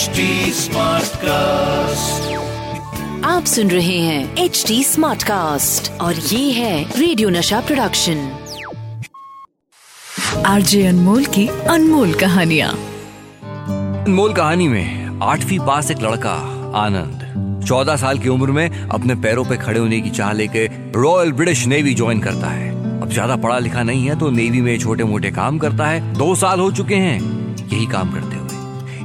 HD Smartcast. आप सुन रहे हैं एच डी स्मार्ट कास्ट और ये है रेडियो नशा प्रोडक्शन आरजे अनमोल की अनमोल कहानिया। अनमोल कहानी में आठवीं पास एक लड़का आनंद। चौदह साल की उम्र में अपने पैरों पे खड़े होने की चाह लेके रॉयल ब्रिटिश नेवी ज्वाइन करता है। अब ज़्यादा पढ़ा लिखा नहीं है तो नेवी में छोटे मोटे काम करता है। दो साल हो चुके हैं यही काम करते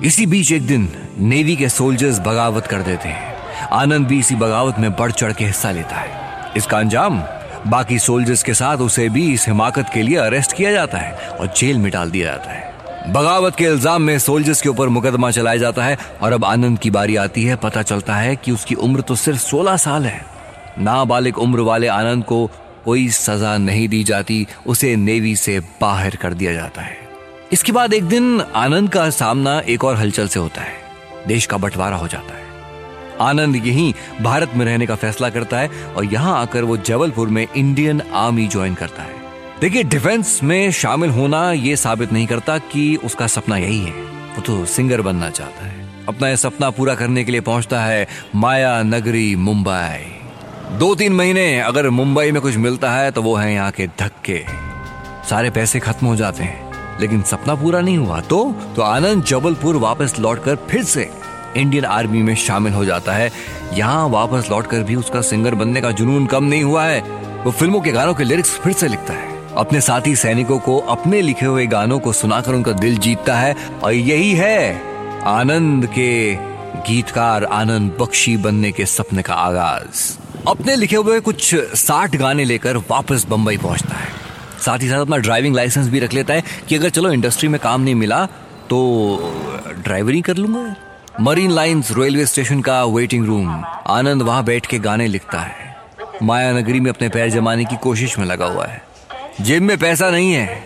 इसी बीच एक दिन नेवी के सोल्जर्स बगावत कर देते हैं। आनंद भी इसी बगावत में बढ़ चढ़ के हिस्सा लेता है। इसका अंजाम, बाकी सोल्जर्स के साथ उसे भी इस हिमाकत के लिए अरेस्ट किया जाता है और जेल में डाल दिया जाता है। बगावत के इल्ज़ाम में सोल्जर्स के ऊपर मुकदमा चलाया जाता है और अब आनंद की बारी आती है। पता चलता है कि उसकी उम्र तो सिर्फ़ 16 साल है। नाबालिग उम्र वाले आनंद को कोई सजा नहीं दी जाती, उसे नेवी से बाहर कर दिया जाता है। इसके बाद एक दिन आनंद का सामना एक और हलचल से होता है। देश का बंटवारा हो जाता है। आनंद यहीं भारत में रहने का फैसला करता है और यहाँ आकर वो जबलपुर में इंडियन आर्मी ज्वाइन करता है। देखिए, डिफेंस में शामिल होना ये साबित नहीं करता कि उसका सपना यही है। वो तो सिंगर बनना चाहता है। अपना यह सपना पूरा करने के लिए पहुँचता है माया नगरी, मुंबई। दो तीन महीने अगर मुंबई में कुछ मिलता है तो वो है यहाँ के धक्के। सारे पैसे खत्म हो जाते हैं। लेकिन सपना पूरा नहीं हुआ। तो तो आनंद जबलपुर वापस लौटकर फिर से इंडियन आर्मी में शामिल हो जाता है। यहाँ वापस लौटकर भी उसका सिंगर बनने का जुनून कम नहीं हुआ है। वो फ़िल्मों के गानों के लिरिक्स फिर से लिखता है। अपने साथी सैनिकों को अपने लिखे हुए गानों को सुनाकर उनका दिल जीतता है और यही है आनंद के गीतकार आनंद बख्शी बनने के सपने का आगाज़। अपने लिखे हुए कुछ साठ गाने लेकर वापस बंबई पहुँचता है। साथ ही साथ अपना ड्राइविंग लाइसेंस भी रख लेता है कि अगर चलो इंडस्ट्री में काम नहीं मिला तो ड्राइवरी कर लूँगा मरीन लाइंस रेलवे स्टेशन का वेटिंग रूम आनंद वहाँ बैठ के गाने लिखता है। माया नगरी में अपने पैर जमाने की कोशिश में लगा हुआ है। जेब में पैसा नहीं है,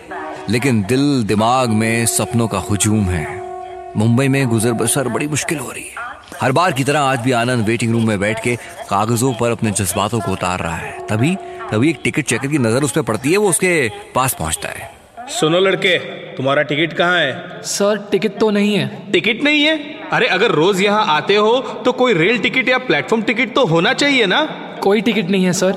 लेकिन दिल दिमाग में सपनों का हुजूम है। मुंबई में गुजर बसर बड़ी मुश्किल हो रही है। हर बार की तरह आज भी आनंद वेटिंग रूम में बैठ के कागजों पर अपने जज्बातों को उतार रहा है। तभी तभी एक टिकट चेकर की नज़र उस पर पड़ती है वो उसके पास पहुँचता है। सुनो लड़के तुम्हारा टिकट कहाँ है? सर टिकट तो नहीं है। टिकट नहीं है? अरे अगर रोज यहाँ आते हो तो कोई रेल टिकट या प्लेटफॉर्म टिकट तो होना चाहिए ना? कोई टिकट नहीं है सर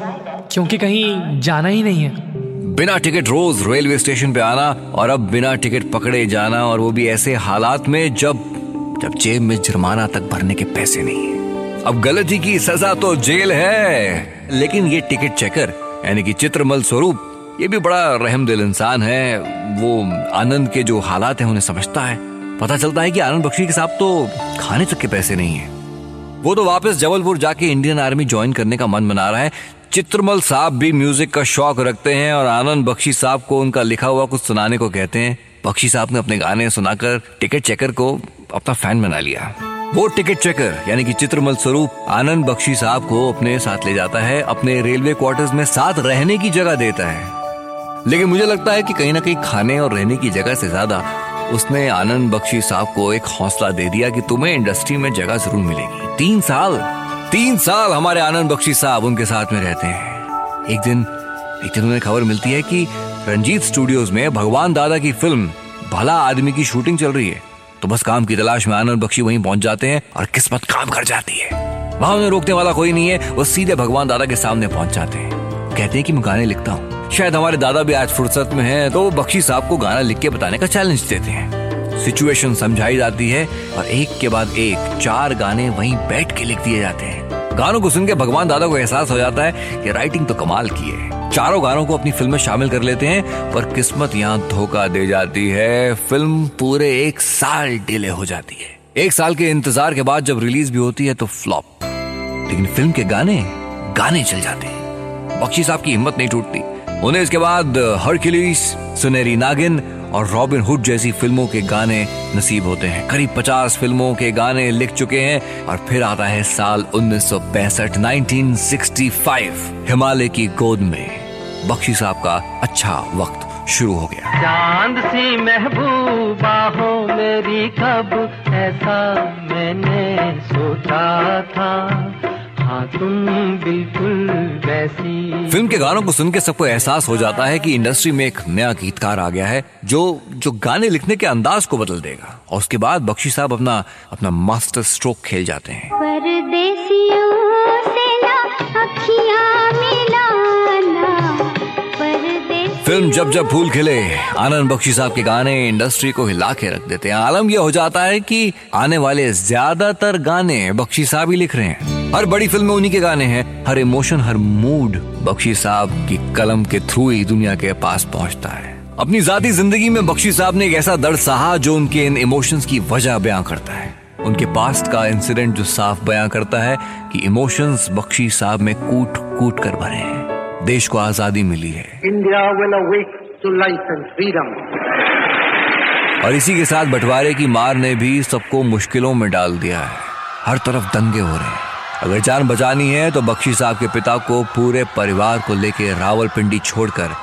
क्योंकि कहीं जाना ही नहीं है। बिना टिकट रोज रेलवे स्टेशन पे आना और अब बिना टिकट पकड़े जाना और वो भी ऐसे हालात में जब जब जेब में जुर्माना तक भरने के पैसे नहीं है। अब गलती की सजा तो जेल है लेकिन ये टिकट चेकर यानी कि चित्रमल स्वरूप, ये भी बड़ा रहम दिल इंसान है। वो आनंद के जो हालात हैं, उन्हें समझता है। पता चलता है कि आनंद बख्शी के साथ तो खाने तक के पैसे नहीं है। वो तो वापस जबलपुर जाके इंडियन आर्मी ज्वाइन करने का मन बना रहा है। चित्रमल साहब भी म्यूज़िक का शौक रखते हैं और आनंद बख्शी साहब को उनका लिखा हुआ कुछ सुनाने को कहते हैं। बख्शी साहब ने अपने गाने सुनाकर, टिकट चेकर को अपना फ़ैन बना लिया। वो टिकट चेकर यानी कि चित्रमल स्वरूप, आनंद बख्शी साहब को अपने साथ ले जाता है, अपने रेलवे क्वार्टर्स में साथ रहने की जगह देता है। लेकिन मुझे लगता है कि कहीं ना कहीं खाने और रहने की जगह से ज़्यादा उसने आनंद बख्शी साहब को एक हौसला दे दिया कि तुम्हें इंडस्ट्री में जगह ज़रूर मिलेगी। तीन साल तीन साल हमारे आनंद बख्शी साहब उनके साथ में रहते हैं। एक दिन एक दिन उन्हें खबर मिलती है कि रंजीत स्टूडियोज में भगवान दादा की फ़िल्म भला आदमी की शूटिंग चल रही है। तो बस काम की तलाश में आनंद बख्शी वहीं पहुँच जाते हैं और किस्मत काम कर जाती है। वहाँ उन्हें रोकने वाला कोई नहीं है, वो सीधे भगवान दादा के सामने पहुँच जाते हैं। कहते हैं कि मैं गाने लिखता हूँ। शायद हमारे दादा भी आज फुर्सत में हैं तो बख्शी साहब को गाना लिख के बताने का चैलेंज देते हैं। सिचुएशन समझाई जाती है और एक के बाद एक, चार गाने वहीं बैठ के लिख दिए जाते हैं। गानों को सुन के भगवान दादा को एहसास हो जाता है कि राइटिंग तो कमाल की है। चारों गानों को अपनी फ़िल्म में शामिल कर लेते हैं, पर किस्मत यहाँ धोखा दे जाती है। फ़िल्म पूरे एक साल डिले हो जाती है। एक साल के इंतज़ार के बाद जब रिलीज़ भी होती है तो फ्लॉप। लेकिन फ़िल्म के गाने गाने चल जाते हैं। बख्शी साहब की हिम्मत नहीं टूटती। उन्हें इसके बाद हरक्यूलिस सुनेरी नागिन और रॉबिन हुड जैसी फ़िल्मों के गाने नसीब होते हैं। करीब 50 फ़िल्मों के गाने लिख चुके हैं और फिर आता है साल 1965 1965 हिमालय की गोद में। बख्शी साहब का अच्छा वक्त शुरू हो गया। चाँद सी महबूबा हो मेरी कब ऐसा मैंने सोचा था। हाँ तुम बिल्कुल वैसी। फ़िल्म के गानों को सुन के सबको एहसास हो जाता है कि इंडस्ट्री में एक नया गीतकार आ गया है जो जो गाने लिखने के अंदाज को बदल देगा। और उसके बाद बख्शी साहब अपना अपना मास्टर स्ट्रोक खेल जाते हैं। परदेसियों फ़िल्म जब जब फूल खिले, आनंद बख्शी साहब के गाने इंडस्ट्री को हिला के रख देते हैं। आलम यह हो जाता है कि आने वाले ज़्यादातर गाने बख्शी साहब ही लिख रहे हैं। हर बड़ी फ़िल्म में उन्हीं के गाने हैं। हर इमोशन, हर मूड बख्शी साहब की कलम के थ्रू ही दुनिया के पास पहुँचता है। अपनी जाती ज़िंदगी में बख्शी साहब ने एक ऐसा दर्द सहा जो उनके इन इमोशंस की वजह बयां करता है। उनके पास्ट का इंसिडेंट जो साफ़ बयां करता है कि इमोशंस बख्शी साहब में कूट कूट कर भरे हैं। देश को आज़ादी मिली है। India will awake to life and freedom. और इसी के साथ बंटवारे की मार ने भी सबको मुश्किलों में डाल दिया है। हर तरफ़ दंगे हो रहे हैं। अगर जान बचानी है तो बख्शी साहब के पिता को पूरे परिवार को लेके रावलपिंडी छोड़कर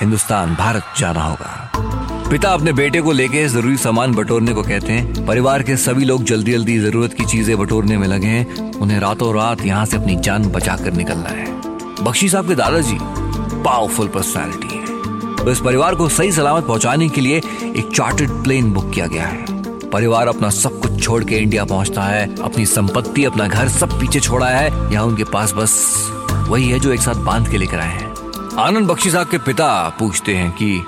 हिंदुस्तान भारत जाना होगा। पिता अपने बेटे को लेके ज़रूरी सामान बटोरने को कहते हैं। परिवार के सभी लोग जल्दी जल्दी ज़रूरत की चीज़ें बटोरने में लगे हैं। उन्हें रातों रात यहाँ से अपनी जान बचा कर निकलना है। बख्शी साहब के दादाजी पावरफुल पर्सनैलिटी है। तो इस परिवार को सही सलामत पहुँचाने के लिए एक चार्टर्ड प्लेन बुक किया गया है। परिवार अपना सब कुछ छोड़ के इंडिया पहुँचता है, अपनी संपत्ति, अपना घर सब पीछे छोड़ा है, यहाँ उनके पास बस वही है जो एक साथ बाँध के लेकर आए हैं। आनंद बख्शी साहब के पिता पूछते हैं कि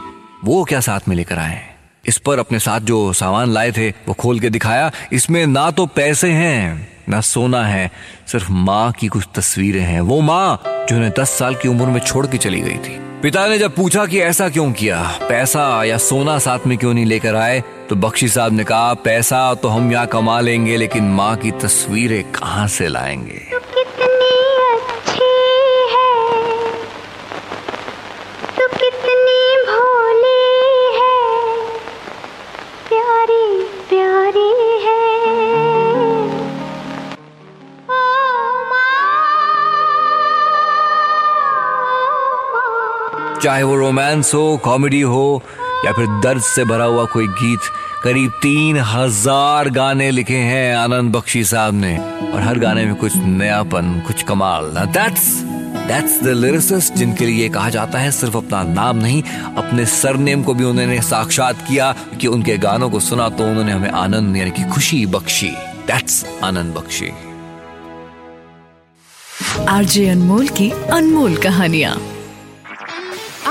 वो क्या साथ में लेकर आए हैं? इस पर अपने साथ जो सामान लाए थे, वो खोल के दिखाया, इसमें ना तो पैसे हैं, ना सोना है, सिर्फ़ माँ की कुछ तस्वीरें हैं। वो माँ जो उन्हें दस साल की उम्र में छोड़ के चली गई थी। पिता ने जब पूछा कि ऐसा क्यों किया, पैसा या सोना साथ में क्यों नहीं लेकर आए तो बख्शी साहब ने कहा, पैसा तो हम यहाँ कमा लेंगे, लेकिन माँ की तस्वीरें कहाँ से लाएँगे? चाहे वो रोमांस हो कॉमेडी हो, या फिर दर्द से भरा हुआ कोई गीत, करीब तीन हज़ार गाने लिखे हैं आनंद बख्शी साहब ने। और हर गाने में कुछ नयापन, कुछ कमाल। दैट्स दैट्स द लिरिसिस्ट जिनके लिए कहा जाता है सिर्फ़ अपना नाम नहीं, अपने सरनेम को भी उन्होंने साक्षात किया कि उनके गानों को सुना तो उन्होंने हमें आनंद यानी कि खुशी बख्शी। दैट्स आनंद बख्शी। आरजे अनमोल की अनमोल कहानियाँ।